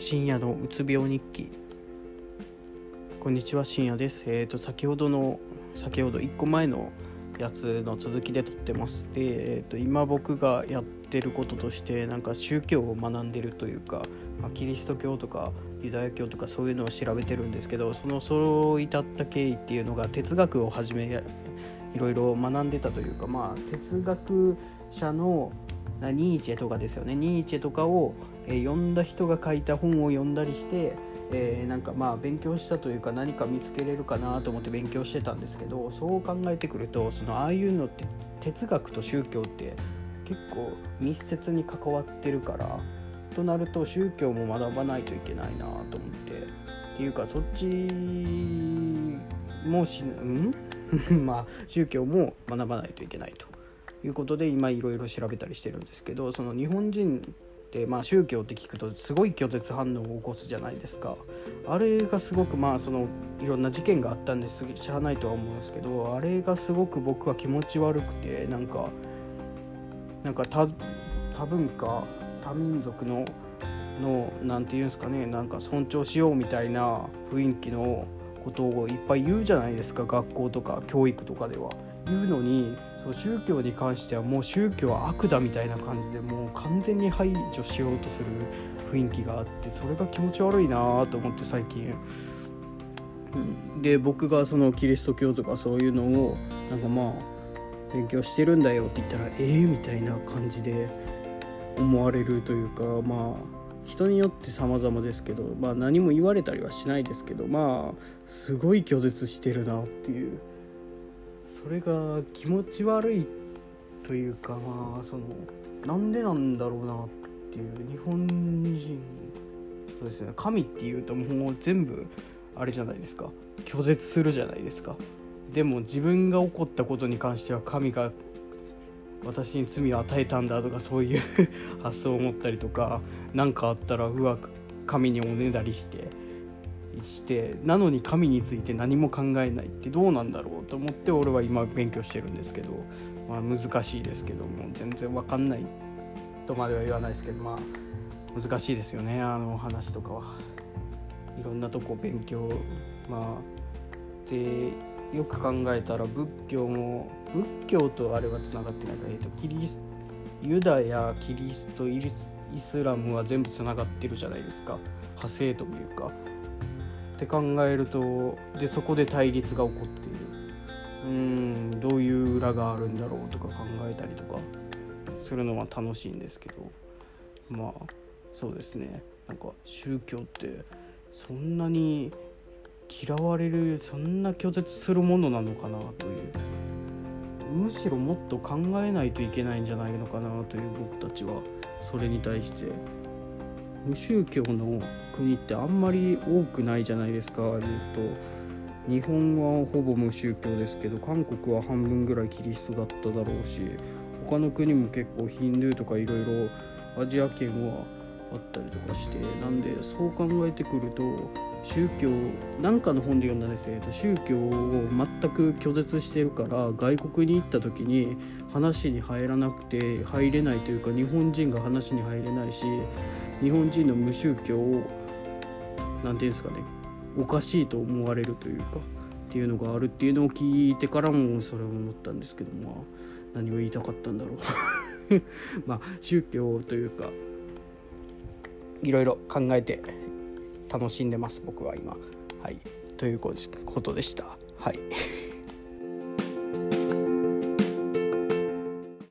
深夜のうつ病日記。こんにちは深夜です。えっ、ー、と先ほどの先ほど1個前のやつの続きで撮ってます。で、えーと、今僕がやってることとしてなんか宗教を学んでるというか、まあ、キリスト教とかユダヤ教とかそういうのを調べてるんですけどそのそう至った経緯っていうのが哲学をはじめいろいろ学んでたというかまあ哲学者のニーチェとかですよね。ニーチェとかを、えー、読んだ人が書いた本を読んだりして、えー、なんかまあ勉強したというか何か見つけれるかなと思って勉強してたんですけどそう考えてくるとそのああいうのって哲学と宗教って結構密接に関わってるからとなると宗教も学ばないといけないなと思ってっていうかそっちもしん？まあ宗教も学ばないといけないということで今いろいろ調べたりしてるんですけどその日本人ってまあ宗教って聞くとすごい拒絶反応を起こすじゃないですか。あれがすごくまあそのいろんな事件があったんです。しゃあないとは思うんですけどあれがすごく僕は気持ち悪くてなんかなんか多文化多民族のの何て言うんですかねなんか尊重しようみたいな雰囲気のことをいっぱい言うじゃないですか。学校とか教育とかでは。言うのにそう宗教に関してはもう宗教は悪だみたいな感じでもう完全に排除しようとする雰囲気があってそれが気持ち悪いなと思って最近。で僕がそのキリスト教とかそういうのをなんかまあ勉強してるんだよって言ったらええー、みたいな感じで思われるというかまあ人によって様々ですけど、まあ、何も言われたりはしないですけどまあすごい拒絶してるなっていうそれが気持ち悪いというかまあそのなんでなんだろうなっていう日本人そうですね神っていうともう全部あれじゃないですか。拒絶するじゃないですか。でも自分が起こったことに関しては神が私に罪を与えたんだとかそういう 発想を持ったりとか何かあったらうわ神におねだりしてしてなのに神について何も考えないってどうなんだろうと思って俺は今勉強してるんですけど、まあ、難しいですけども全然分かんないとまでは言わないですけどまあ難しいですよねあの話とかは。いろんなとこ勉強まあでよく考えたら仏教も仏教とあれはつながってないか、えーと、キリスユダヤキリストイスラムは全部つながってるじゃないですか派生というか。って考えるとでそこで対立が起こっている。うんどういう裏があるんだろうとか考えたりとかするのは楽しいんですけど。まあそうですね。なんか宗教ってそんなに嫌われるそんな拒絶するものなのかなという。むしろもっと考えないといけないんじゃないのかなという僕たちはそれに対して無宗教の国ってあんまり多くないじゃないですか。言うと日本はほぼ無宗教ですけど韓国は半分ぐらいキリストだっただろうし他の国も結構ヒンドゥーとかいろいろアジア圏はあったりとかしてなんでそう考えてくると宗教なんかの本で読んだんですけど宗教を全く拒絶してるから外国に行った時に話に入らなくて入れないというか日本人が話に入れないし日本人の無宗教を何て言うんですかねおかしいと思われるというかっていうのがあるっていうのを聞いてからもそれを思ったんですけどまあ何を言いたかったんだろう。まあ宗教というか。いろいろ考えて楽しんでます僕は今。はい。ということでした。はい。